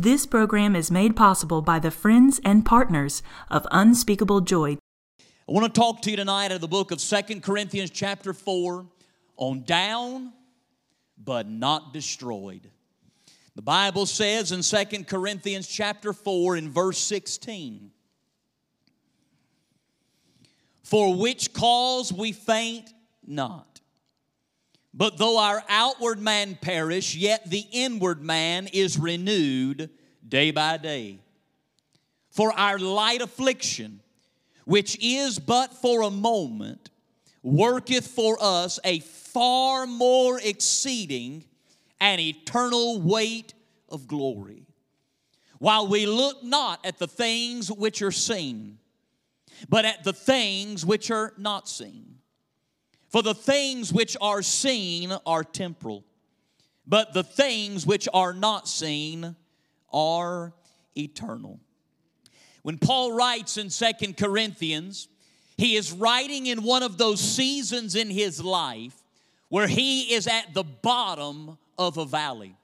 This program is made possible by the friends and partners of Unspeakable Joy. I want to talk to you tonight of the book of Second Corinthians, chapter 4, on down but not destroyed. The Bible says in Second Corinthians, chapter 4, in verse 16, For which cause we faint not. But though our outward man perish, yet the inward man is renewed day by day. For our light affliction, which is but for a moment, worketh for us a far more exceeding and eternal weight of glory. While we look not at the things which are seen, but at the things which are not seen. For the things which are seen are temporal, but the things which are not seen are eternal. When Paul writes in Second Corinthians, he is writing in one of those seasons in his life where he is at the bottom of a valley.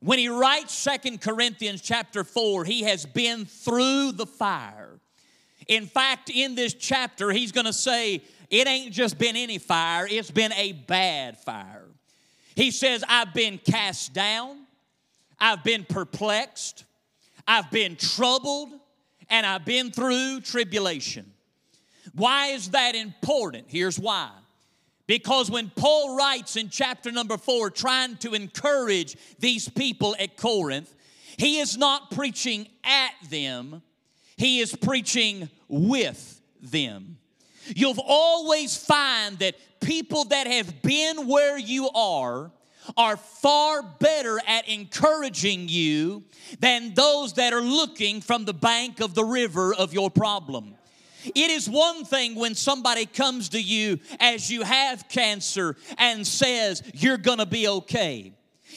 When he writes Second Corinthians chapter 4, he has been through the fire. In fact, in this chapter, he's going to say, it ain't just been any fire, it's been a bad fire. He says, I've been cast down, I've been perplexed, I've been troubled, and I've been through tribulation. Why is that important? Here's why. Because when Paul writes in chapter number four, trying to encourage these people at Corinth, he is not preaching at them, he is preaching with them. You'll always find that people that have been where you are are far better at encouraging you than those that are looking from the bank of the river of your problem. It is one thing when somebody comes to you as you have cancer and says, You're gonna be okay.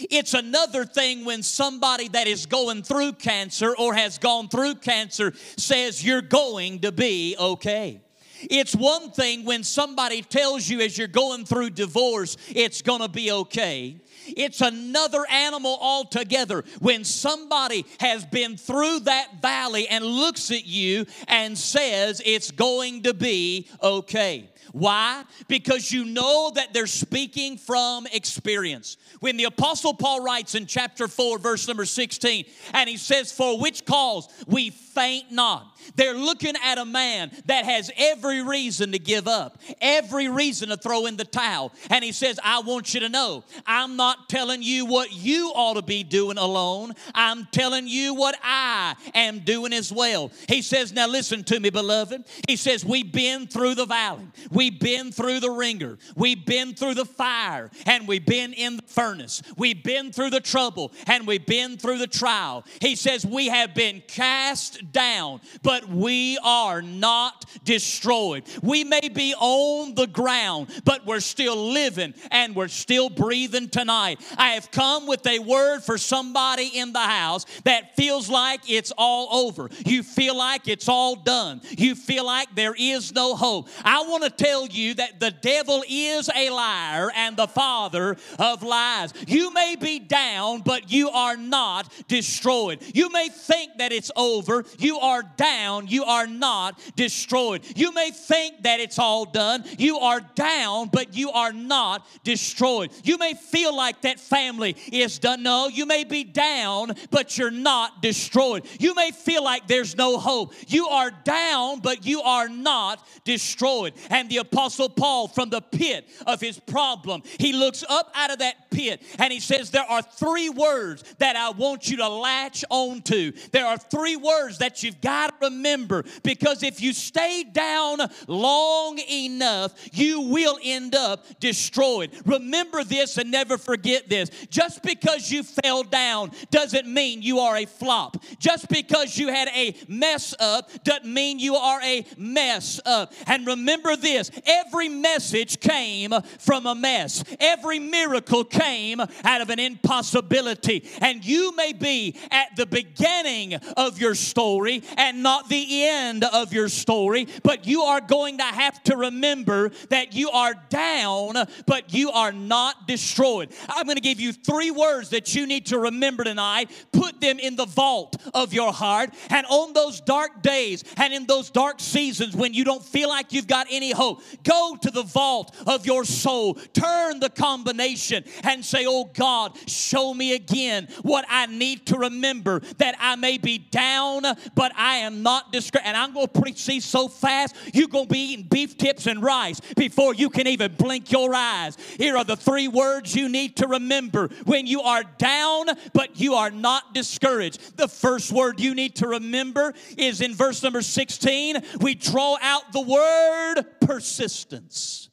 It's another thing when somebody that is going through cancer or has gone through cancer says, You're going to be okay. It's one thing when somebody tells you as you're going through divorce, it's gonna be okay. It's another animal altogether when somebody has been through that valley and looks at you and says it's going to be okay. Why? Because you know that they're speaking from experience. When the Apostle Paul writes in chapter 4, verse number 16, and he says, For which cause we faint not. They're looking at a man that has every reason to give up, every reason to throw in the towel. And he says, I want you to know, I'm not telling you what you ought to be doing alone. I'm telling you what I am doing as well. He says, Now listen to me, beloved. He says, We've been through the valley, we've been through the wringer, we've been through the fire, and we've been in the furnace. We've been through the trouble, and we've been through the trial. He says, We have been cast down, but we are not destroyed. We may be on the ground, but we're still living and we're still breathing tonight. I have come with a word for somebody in the house that feels like it's all over. You feel like it's all done. You feel like there is no hope. I want to tell you that the devil is a liar and the father of lies. You may be down, but you are not destroyed. You may think that it's over. You are down you are not destroyed. You may think that it's all done. You are down, but you are not destroyed. You may feel like that family is done. No, you may be down, but you're not destroyed. You may feel like there's no hope. You are down, but you are not destroyed. And the Apostle Paul, from the pit of his problem, he looks up out of that pit and he says, There are three words that I want you to latch on to. There are three words that you've got to remember because if you stay down long enough, you will end up destroyed. Remember this and never forget this. Just because you fell down doesn't mean you are a flop. Just because you had a mess up doesn't mean you are a mess up. And remember this this every message came from a mess, every miracle came out of an impossibility. And you may be at the beginning of your story and not the end of your story, but you are going to have to remember that you are down, but you are not destroyed. I'm going to give you three words that you need to remember tonight. Put them in the vault of your heart. And on those dark days and in those dark seasons when you don't feel like you've got any hope, go to the vault of your soul. Turn the combination and say, Oh God, show me again what I need to remember that I may be down, but I am not discouraged. And I'm going to preach these so fast, you're going to be eating beef tips and rice before you can even blink your eyes. Here are the three words you need to remember when you are down, but you are not discouraged. The first word you need to remember is in verse number 16. We draw out the word persistence.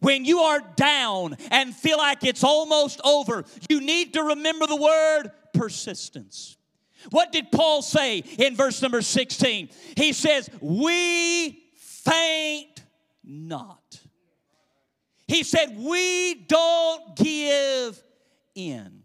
When you are down and feel like it's almost over, you need to remember the word persistence. What did Paul say in verse number 16? He says, We faint not. He said, We don't give in.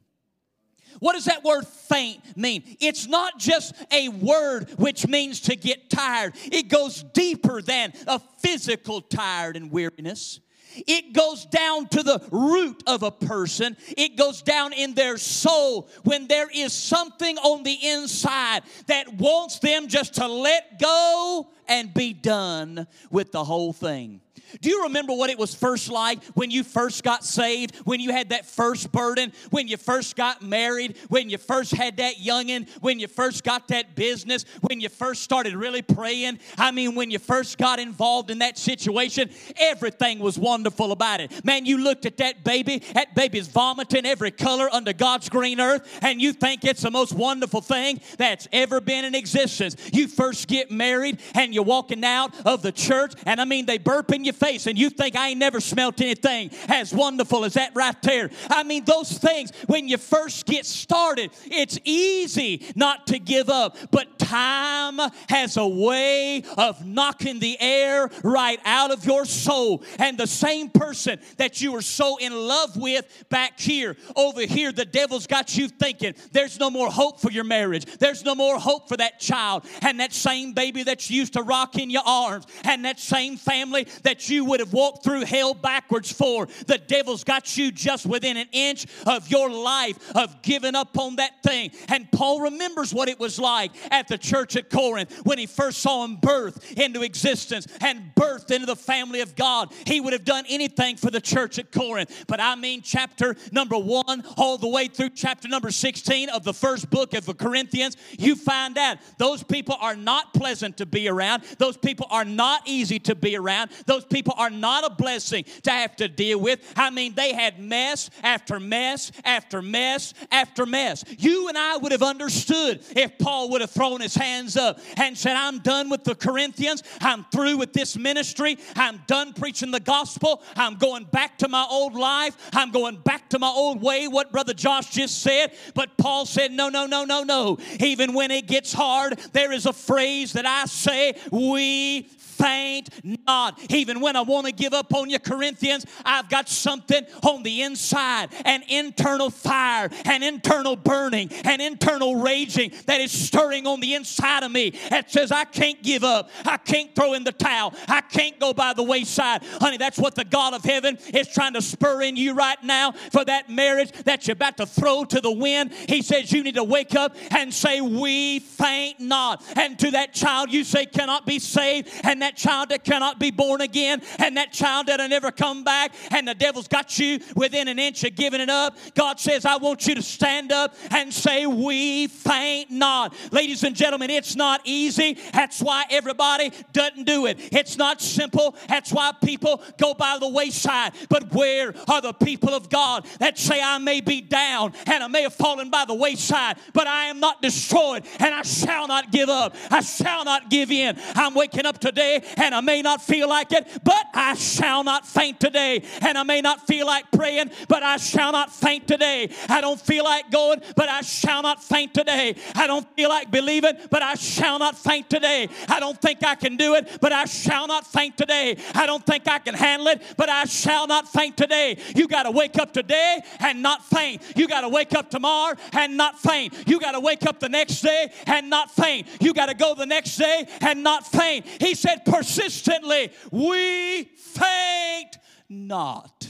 What does that word faint mean? It's not just a word which means to get tired, it goes deeper than a physical tired and weariness. It goes down to the root of a person. It goes down in their soul when there is something on the inside that wants them just to let go and be done with the whole thing. Do you remember what it was first like when you first got saved, when you had that first burden, when you first got married, when you first had that youngin', when you first got that business, when you first started really praying? I mean, when you first got involved in that situation, everything was wonderful about it. Man, you looked at that baby, that baby's vomiting every color under God's green earth, and you think it's the most wonderful thing that's ever been in existence. You first get married and you're walking out of the church, and I mean, they burp in your face and you think I ain't never smelt anything as wonderful as that right there. I mean, those things, when you first get started, it's easy not to give up, but time has a way of knocking the air right out of your soul. And the same person that you were so in love with back here, over here, the devil's got you thinking there's no more hope for your marriage, there's no more hope for that child, and that same baby that you used to rock in your arms, and that same family that you would have walked through hell backwards for. The devil's got you just within an inch of your life of giving up on that thing. And Paul remembers what it was like at the church at Corinth when he first saw him birth into existence and birthed into the family of God. He would have done anything for the church at Corinth. But I mean, chapter number one, all the way through chapter number 16 of the first book of the Corinthians, you find out those people are not pleasant to be around. Those people are not easy to be around. Those people people are not a blessing to have to deal with. I mean, they had mess after mess after mess after mess. You and I would have understood if Paul would have thrown his hands up and said, I'm done with the Corinthians. I'm through with this ministry. I'm done preaching the gospel. I'm going back to my old life. I'm going back to my old way, what Brother Josh just said. But Paul said, No, no, no, no, no. Even when it gets hard, there is a phrase that I say, We faint not. Even when I want to give up on you, Corinthians, I've got something on the inside an internal fire, an internal burning, an internal raging that is stirring on the inside of me that says, I can't give up. I can't throw in the towel. I can't go by the wayside. Honey, that's what the God of heaven is trying to spur in you right now for that marriage that you're about to throw to the wind. He says, You need to wake up and say, We faint not. And to that child you say cannot be saved, and that that child that cannot be born again and that child that'll never come back and the devil's got you within an inch of giving it up. God says, I want you to stand up and say, We faint not. Ladies and gentlemen, it's not easy. That's why everybody doesn't do it. It's not simple. That's why people go by the wayside. But where are the people of God that say, I may be down and I may have fallen by the wayside, but I am not destroyed and I shall not give up. I shall not give in. I'm waking up today and I may not feel like it, but I shall not faint today. And I may not feel like praying, but I shall not faint today. I don't feel like going, but I shall not faint today. I don't feel like believing, but I shall not faint today. I don't think I can do it, but I shall not faint today. I don't think I can handle it, but I shall not faint today. You got to wake up today and not faint. You got to wake up tomorrow and not faint. You got to wake up the next day and not faint. You got to go the next day and not faint. He said, persistently, we faint not.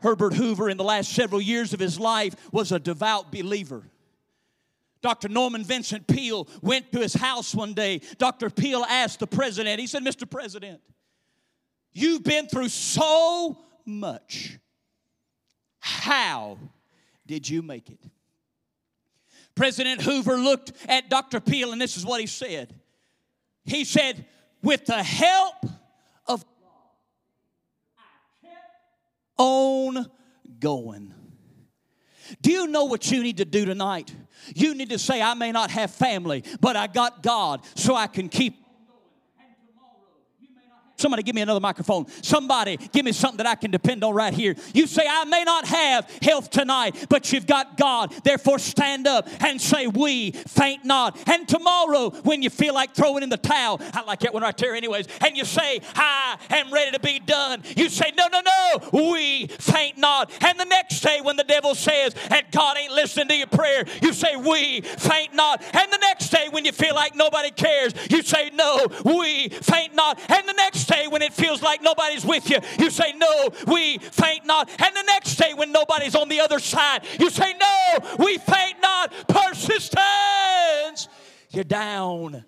Herbert Hoover, in the last several years of his life, was a devout believer. Dr. Norman Vincent Peale went to his house one day. Dr. Peale asked the president, he said, Mr. President, you've been through so much. How did you make it? President Hoover looked at Dr. Peale, and this is what he said. He said, With the help of God, I kept on going. Do you know what you need to do tonight? You need to say, I may not have family, but I got God, so I can keep Somebody give me another microphone. Somebody give me something that I can depend on right here. You say, I may not have health tonight, but you've got God. Therefore, stand up and say, We faint not. And tomorrow, when you feel like throwing in the towel, I like that one right there, anyways, and you say, I am ready to be done, you say, No, no, no, we faint not. And the next day, when the devil says, and God ain't listening to your prayer, you say, We faint not. And the next day, when you feel like nobody cares, you say, No, we faint not. And the next day when it feels like nobody's with you, you say, No, we faint not. And the next day when nobody's on the other side, you say, No, we faint not. Persistence. You're down,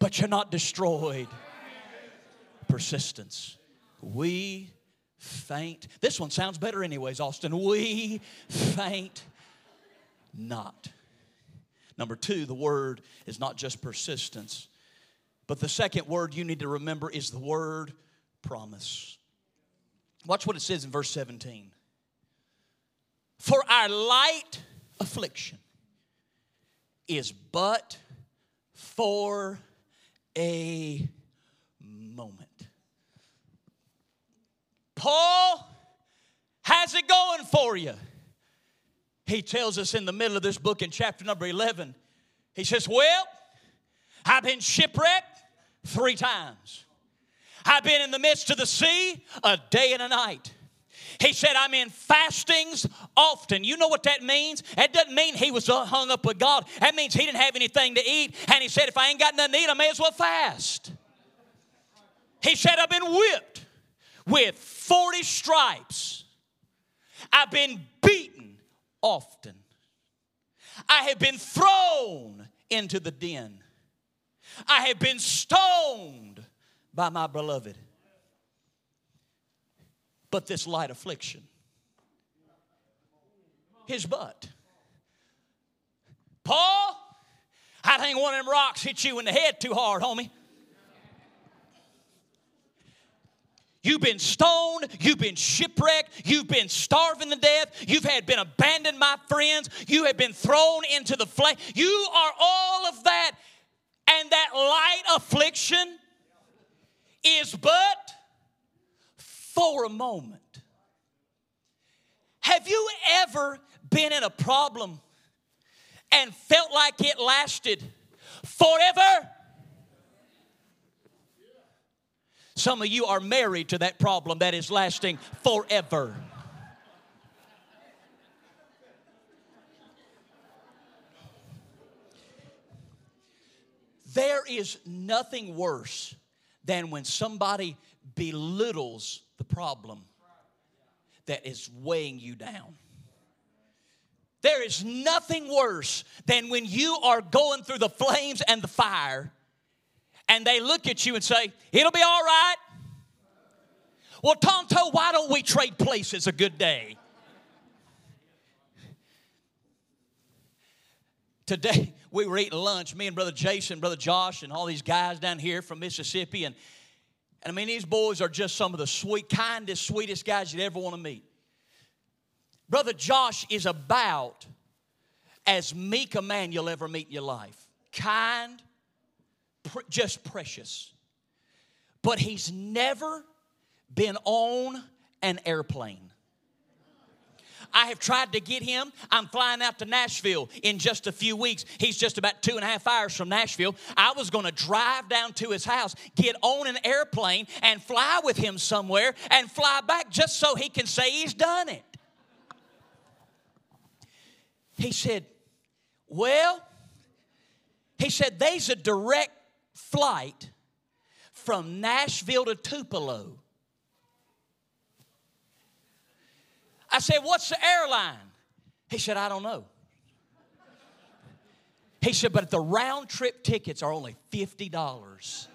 but you're not destroyed. Persistence. We faint. This one sounds better, anyways, Austin. We faint not. Number two, the word is not just persistence, but the second word you need to remember is the word promise. Watch what it says in verse 17. For our light affliction is but for a moment. Paul, how's it going for you? He tells us in the middle of this book in chapter number 11, he says, Well, I've been shipwrecked three times. I've been in the midst of the sea a day and a night. He said, I'm in fastings often. You know what that means? That doesn't mean he was uh, hung up with God. That means he didn't have anything to eat. And he said, if I ain't got nothing to eat, I may as well fast. He said, I've been whipped with 40 stripes. I've been beaten often. I have been thrown into the den. I have been stoned by my beloved. But this light affliction, his butt. Paul, I think one of them rocks hit you in the head too hard, homie. You've been stoned. You've been shipwrecked. You've been starving to death. You've had been abandoned, my friends. You have been thrown into the flame. You are all of that and that light affliction is but for a moment. Have you ever been in a problem and felt like it lasted forever? Some of you are married to that problem that is lasting forever. There is nothing worse than when somebody belittles the problem that is weighing you down. There is nothing worse than when you are going through the flames and the fire and they look at you and say, It'll be all right. Well, Tonto, why don't we trade places a good day? Today, we were eating lunch, me and Brother Jason, Brother Josh, and all these guys down here from Mississippi. And, and I mean, these boys are just some of the sweet, kindest, sweetest guys you'd ever want to meet. Brother Josh is about as meek a man you'll ever meet in your life. Kind, pr- just precious. but he's never been on an airplane. I have tried to get him. I'm flying out to Nashville in just a few weeks. He's just about two and a half hours from Nashville. I was going to drive down to his house, get on an airplane, and fly with him somewhere and fly back just so he can say he's done it. He said, Well, he said, there's a direct flight from Nashville to Tupelo. I said, What's the airline? He said, I don't know. He said, But the round trip tickets are only $50.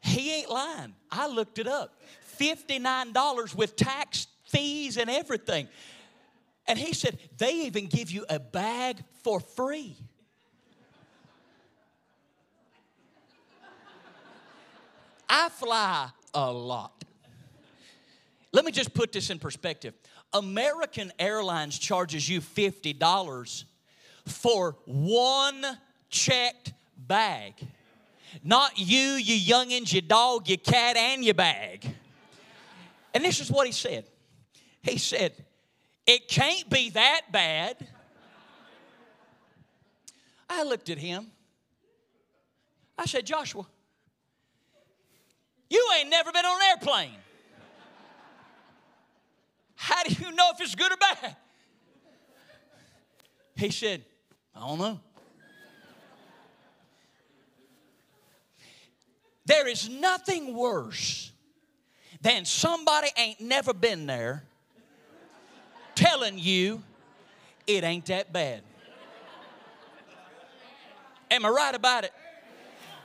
He ain't lying. I looked it up. $59 with tax fees and everything. And he said, they even give you a bag for free. I fly a lot. Let me just put this in perspective. American Airlines charges you $50 for one checked bag. Not you, you youngins, your dog, your cat, and your bag. And this is what he said. He said, It can't be that bad. I looked at him. I said, Joshua, you ain't never been on an airplane. How do you know if it's good or bad? He said, I don't know. There is nothing worse than somebody ain't never been there telling you it ain't that bad. Am I right about it?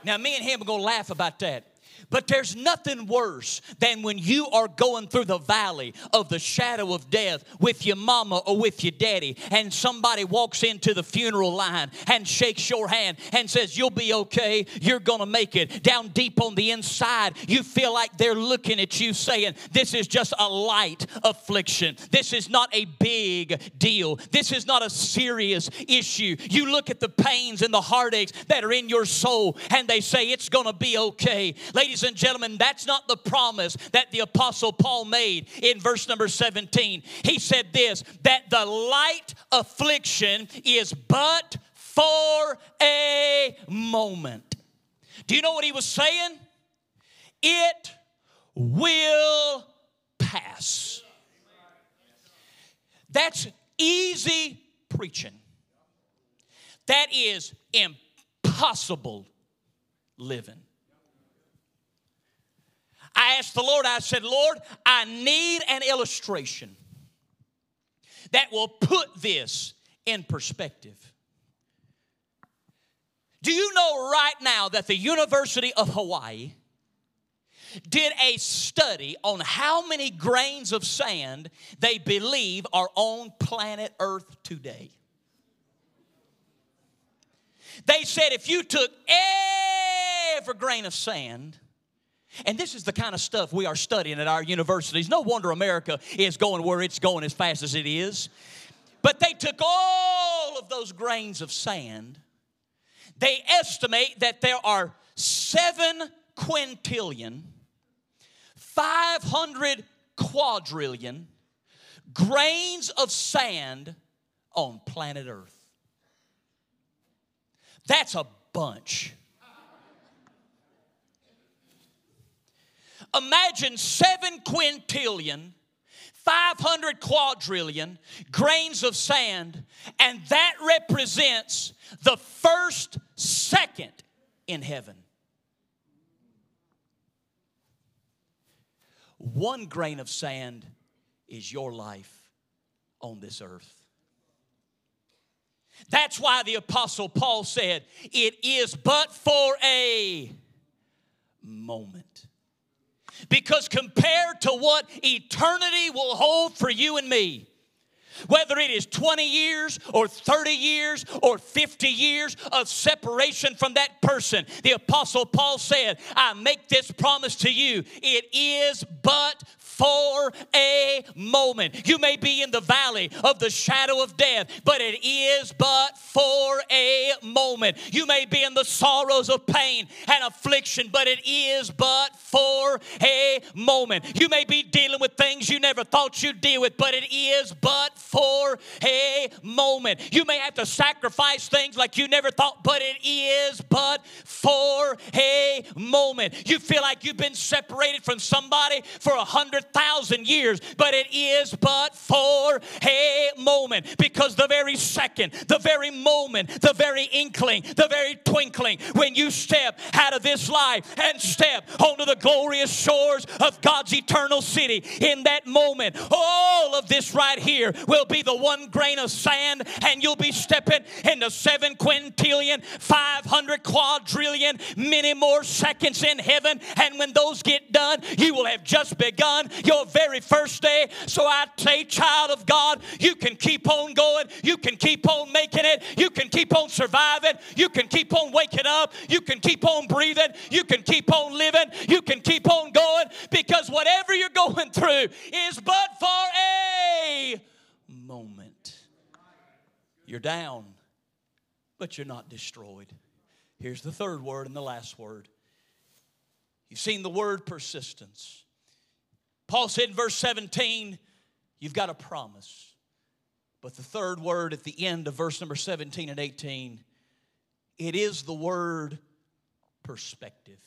Now, me and him are gonna laugh about that. But there's nothing worse than when you are going through the valley of the shadow of death with your mama or with your daddy, and somebody walks into the funeral line and shakes your hand and says, You'll be okay, you're gonna make it. Down deep on the inside, you feel like they're looking at you saying, This is just a light affliction. This is not a big deal. This is not a serious issue. You look at the pains and the heartaches that are in your soul, and they say, It's gonna be okay. Ladies Ladies and gentlemen, that's not the promise that the Apostle Paul made in verse number 17. He said this that the light affliction is but for a moment. Do you know what he was saying? It will pass. That's easy preaching. That is impossible living. I asked the Lord, I said, Lord, I need an illustration that will put this in perspective. Do you know right now that the University of Hawaii did a study on how many grains of sand they believe are on planet Earth today? They said if you took every grain of sand and this is the kind of stuff we are studying at our universities. No wonder America is going where it's going as fast as it is. But they took all of those grains of sand. They estimate that there are seven quintillion, 500 quadrillion grains of sand on planet Earth. That's a bunch. Imagine seven quintillion, 500 quadrillion grains of sand, and that represents the first second in heaven. One grain of sand is your life on this earth. That's why the Apostle Paul said, It is but for a moment. Because compared to what eternity will hold for you and me, whether it is 20 years or 30 years or 50 years of separation from that person, the Apostle Paul said, I make this promise to you. It is but for a moment. You may be in the valley of the shadow of death, but it is but for a moment. You may be in the sorrows of pain and affliction, but it is but for a moment. You may be dealing with things you never thought you'd deal with, but it is but for a moment. You may have to sacrifice things like you never thought, but it is but for a moment. You feel like you've been separated from somebody for a hundred thousand years, but it is but for a moment because the very second, the very moment, the very inkling, the very twinkling when you step out of this life and step onto the glorious shores of God's eternal city, in that moment, all of this right here will be the one grain of sand, and you'll be stepping into seven quintillion, 500 quadrillion, many more seconds in heaven. And when those get done, you will have just begun your very first day. So I say, child of God, you can keep on going, you can keep on making it, you can keep on surviving, you can keep on waking up, you can keep on breathing, you can keep on living, you can keep on going because whatever you're going through is but for a moment. You're down, but you're not destroyed. Here's the third word and the last word. You've seen the word persistence. Paul said in verse 17, you've got a promise. But the third word at the end of verse number 17 and 18, it is the word perspective.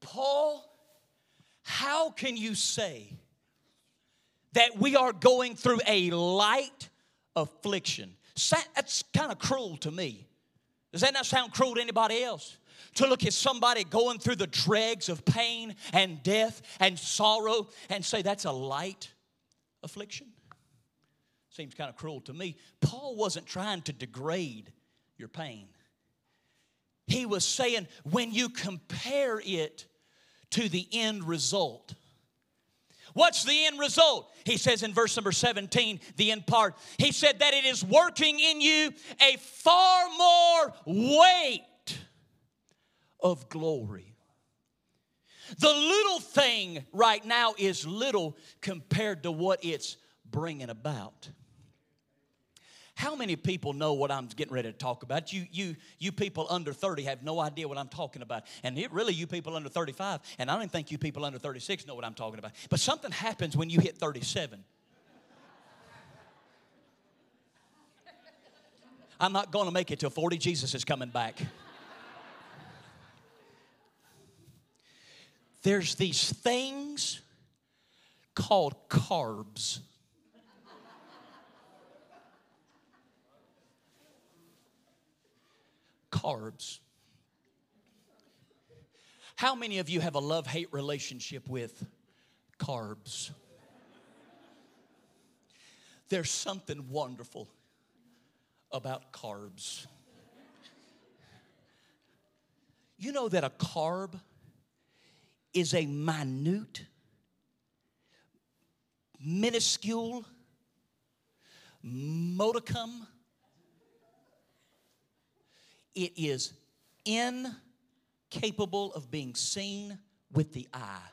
Paul, how can you say that we are going through a light affliction? That's kind of cruel to me. Does that not sound cruel to anybody else? To look at somebody going through the dregs of pain and death and sorrow and say that's a light affliction? Seems kind of cruel to me. Paul wasn't trying to degrade your pain. He was saying when you compare it to the end result, What's the end result? He says in verse number 17, the end part, he said that it is working in you a far more weight of glory. The little thing right now is little compared to what it's bringing about. How many people know what I'm getting ready to talk about? You, you, you people under 30 have no idea what I'm talking about. And it, really, you people under 35, and I don't think you people under 36 know what I'm talking about. But something happens when you hit 37. I'm not going to make it till 40. Jesus is coming back. There's these things called carbs. carbs. How many of you have a love hate relationship with carbs? There's something wonderful about carbs. You know that a carb is a minute, minuscule modicum it is incapable of being seen with the eye.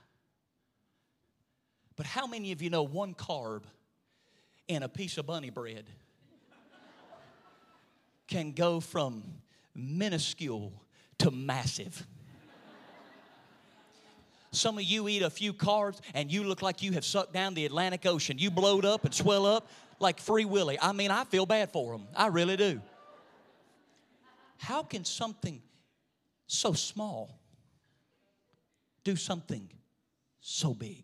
But how many of you know one carb and a piece of bunny bread can go from minuscule to massive? Some of you eat a few carbs and you look like you have sucked down the Atlantic Ocean. You blowed up and swell up like Free Willy. I mean, I feel bad for them. I really do. How can something so small do something so big?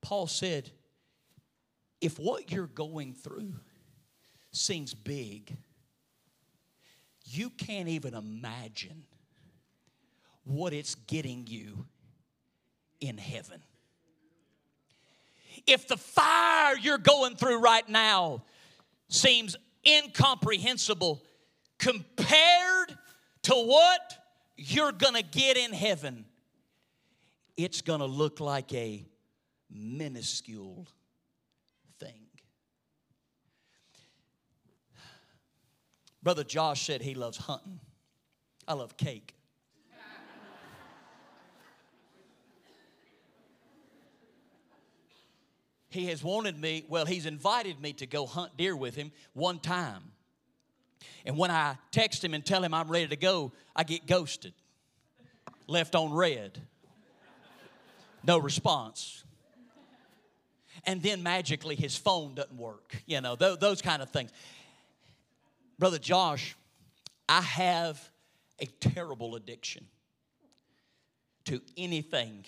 Paul said, if what you're going through seems big, you can't even imagine what it's getting you in heaven. If the fire you're going through right now seems incomprehensible, compared to what you're going to get in heaven, it's going to look like a minuscule thing. Brother Josh said he loves hunting. I love cake. He has wanted me, well, he's invited me to go hunt deer with him one time. And when I text him and tell him I'm ready to go, I get ghosted, left on read, no response. And then magically his phone doesn't work, you know, th- those kind of things. Brother Josh, I have a terrible addiction to anything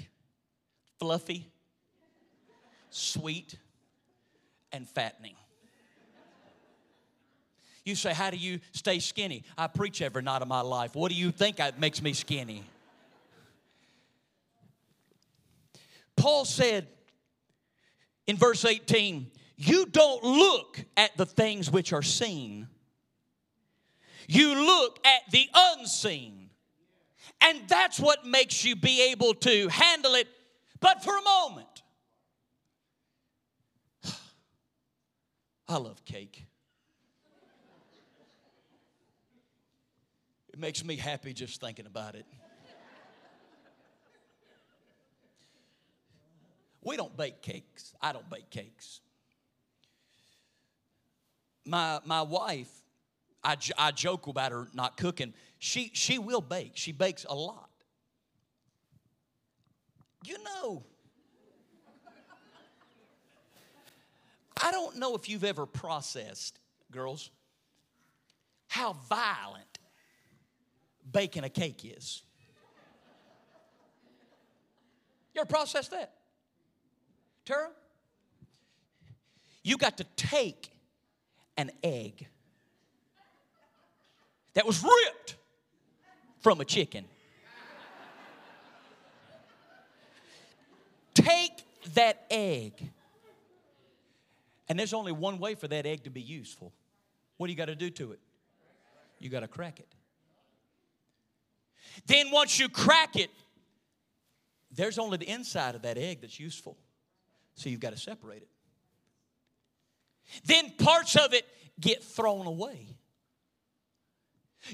fluffy, sweet, and fattening. You say, How do you stay skinny? I preach every night of my life. What do you think makes me skinny? Paul said in verse 18, You don't look at the things which are seen, you look at the unseen. And that's what makes you be able to handle it, but for a moment. I love cake. It makes me happy just thinking about it. We don't bake cakes. I don't bake cakes. My, my wife, I, I joke about her not cooking. She, she will bake, she bakes a lot. You know, I don't know if you've ever processed, girls, how violent baking a cake is. You ever processed that? Tara? You got to take an egg that was ripped from a chicken. Take that egg, and there's only one way for that egg to be useful. What do you got to do to it? You got to crack it. Then, once you crack it, there's only the inside of that egg that's useful. So you've got to separate it. Then parts of it get thrown away.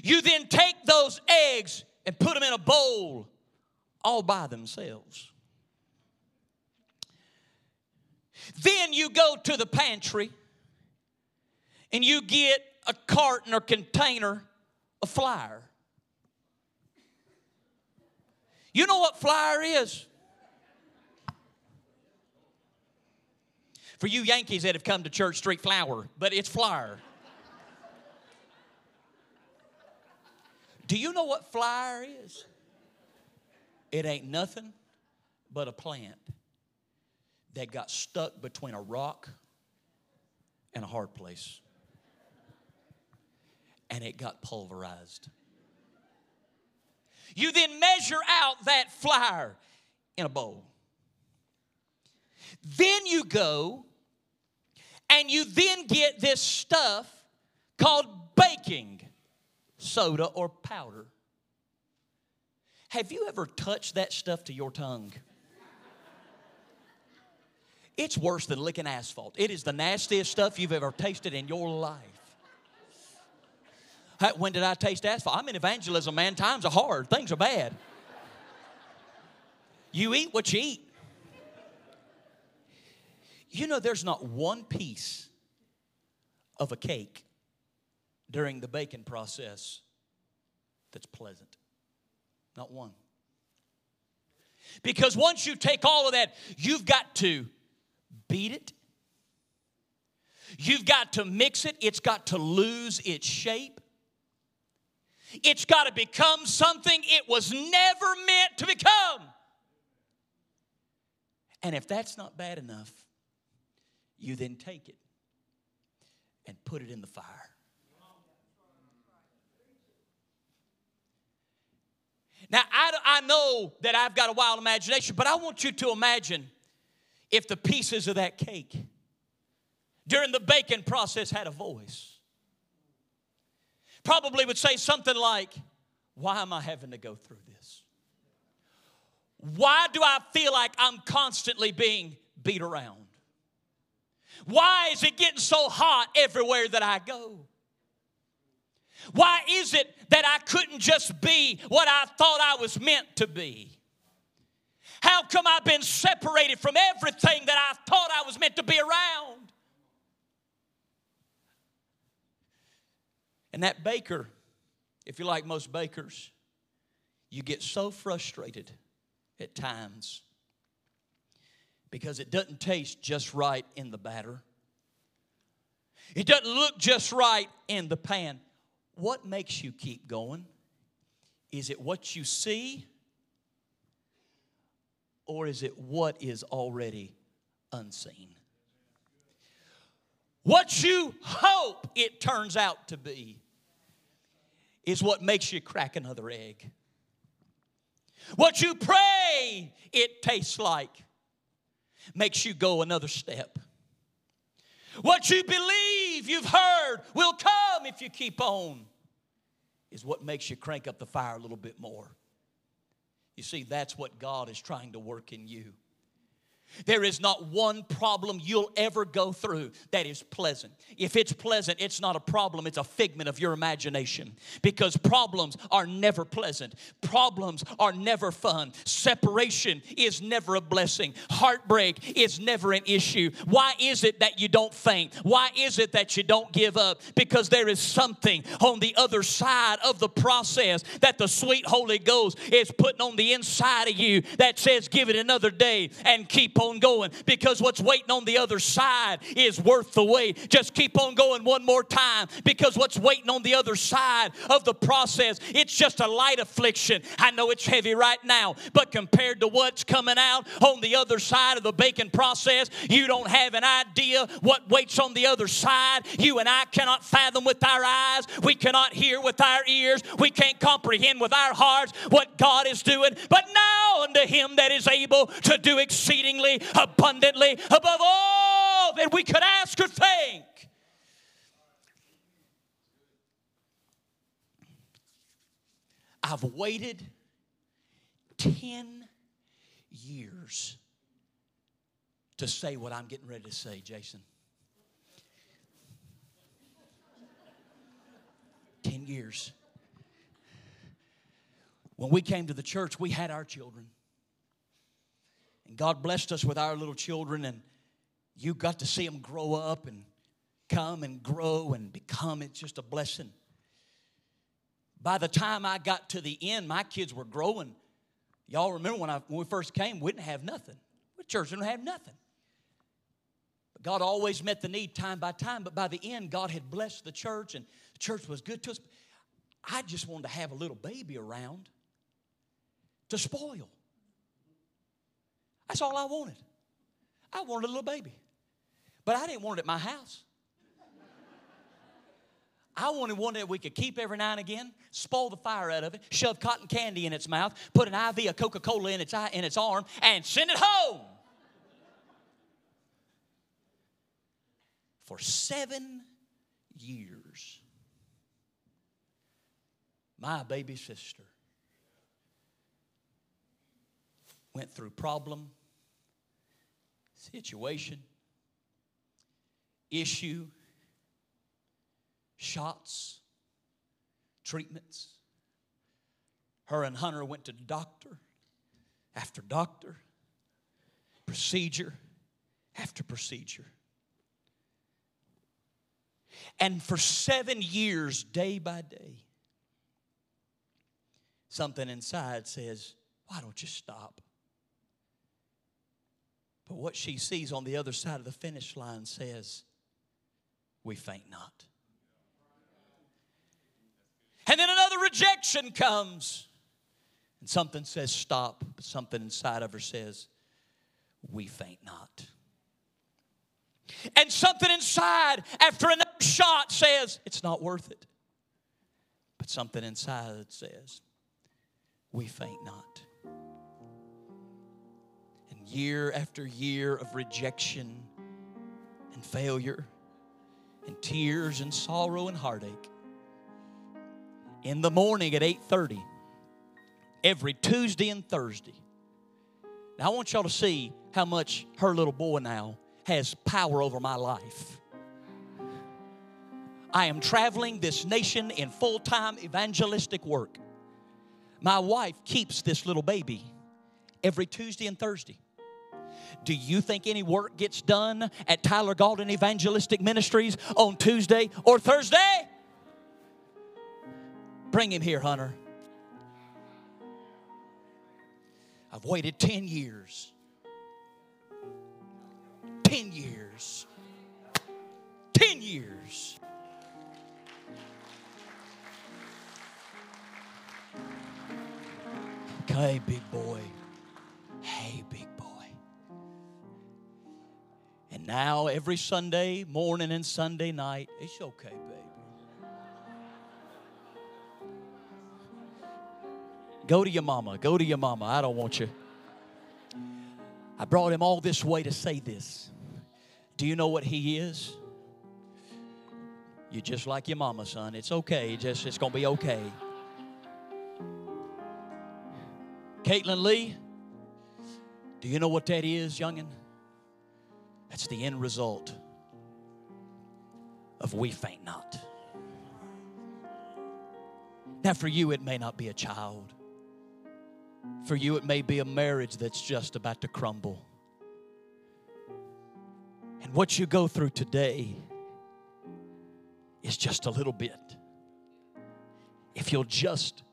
You then take those eggs and put them in a bowl all by themselves. Then you go to the pantry and you get a carton or container of flour. You know what flour is? For you Yankees that have come to church, street flour, but it's flour. Do you know what flour is? It ain't nothing but a plant that got stuck between a rock and a hard place. And it got pulverized. You then measure out that flour in a bowl. Then you go and you then get this stuff called baking soda or powder. Have you ever touched that stuff to your tongue? It's worse than licking asphalt. It is the nastiest stuff you've ever tasted in your life. When did I taste asphalt? I'm in evangelism, man. Times are hard, things are bad. You eat what you eat. You know, there's not one piece of a cake during the baking process that's pleasant. Not one. Because once you take all of that, you've got to beat it. You've got to mix it. It's got to lose its shape. It's got to become something it was never meant to become. And if that's not bad enough, you then take it and put it in the fire. Now, I, I know that I've got a wild imagination, but I want you to imagine if the pieces of that cake during the baking process had a voice. Probably would say something like, Why am I having to go through this? Why do I feel like I'm constantly being beat around? Why is it getting so hot everywhere that I go? Why is it that I couldn't just be what I thought I was meant to be? How come I've been separated from everything that I thought I was meant to be around? And that baker, if you're like most bakers, you get so frustrated at times because it doesn't taste just right in the batter. It doesn't look just right in the pan. What makes you keep going? Is it what you see? Or is it what is already unseen? What you hope it turns out to be is what makes you crack another egg. What you pray it tastes like makes you go another step. What you believe you've heard will come if you keep on is what makes you crank up the fire a little bit more. You see, that's what God is trying to work in you. There is not one problem you'll ever go through that is pleasant. If it's pleasant, it's not a problem, it's a figment of your imagination. Because problems are never pleasant, problems are never fun. Separation is never a blessing, heartbreak is never an issue. Why is it that you don't faint? Why is it that you don't give up? Because there is something on the other side of the process that the sweet Holy Ghost is putting on the inside of you that says, Give it another day and keep on going because what's waiting on the other side is worth the wait. Just keep on going one more time because what's waiting on the other side of the process, it's just a light affliction. I know it's heavy right now, but compared to what's coming out on the other side of the baking process, you don't have an idea what waits on the other side. You and I cannot fathom with our eyes, we cannot hear with our ears, we can't comprehend with our hearts what God is doing. But now unto him that is able to do exceedingly abundantly above all that we could ask or think. I've waited 10 years to say what I'm getting ready to say, Jason. 10 years. When we came to the church, we had our children. And God blessed us with our little children, and you got to see them grow up and come and grow and become. It's just a blessing. By the time I got to the end, my kids were growing. Y'all remember when, I, when we first came, we didn't have nothing. The church didn't have nothing. But God always met the need time by time. But by the end, God had blessed the church, and the church was good to us. I just wanted to have a little baby around to spoil. That's all I wanted. I wanted a little baby. But I didn't want it at my house. I wanted one that we could keep every now and again, spoil the fire out of it, shove cotton candy in its mouth, put an IV of Coca Cola in its, in its arm, and send it home. For seven years, my baby sister went through problem situation, issue, shots, treatments. Her and Hunter went to doctor after doctor, procedure after procedure. And for seven years, day by day, something inside says, Why don't you stop? But what she sees on the other side of the finish line says, We faint not. And then another rejection comes. And something says, Stop. But something inside of her says, We faint not. And something inside, after another shot, says, It's not worth it. But something inside says, We faint not year after year of rejection and failure and tears and sorrow and heartache in the morning at 8:30 every Tuesday and Thursday. Now I want y'all to see how much her little boy now has power over my life. I am traveling this nation in full-time evangelistic work. My wife keeps this little baby every Tuesday and Thursday. Do you think any work gets done at Tyler Gaulden Evangelistic Ministries on Tuesday or Thursday? Bring him here, Hunter. I've waited 10 years. 10 years. 10 years. Okay, big boy. Now, every Sunday morning and Sunday night, it's okay, baby. Go to your mama. Go to your mama. I don't want you. I brought him all this way to say this. Do you know what he is? You're just like your mama, son. It's okay. Just it's gonna be okay. Caitlin Lee, do you know what that is, youngin? That's the end result of we faint not. Now, for you, it may not be a child. For you, it may be a marriage that's just about to crumble. And what you go through today is just a little bit. If you'll just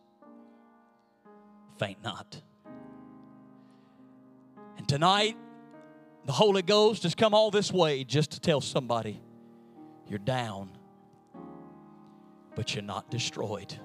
faint not. And tonight, the Holy Ghost has come all this way just to tell somebody you're down, but you're not destroyed.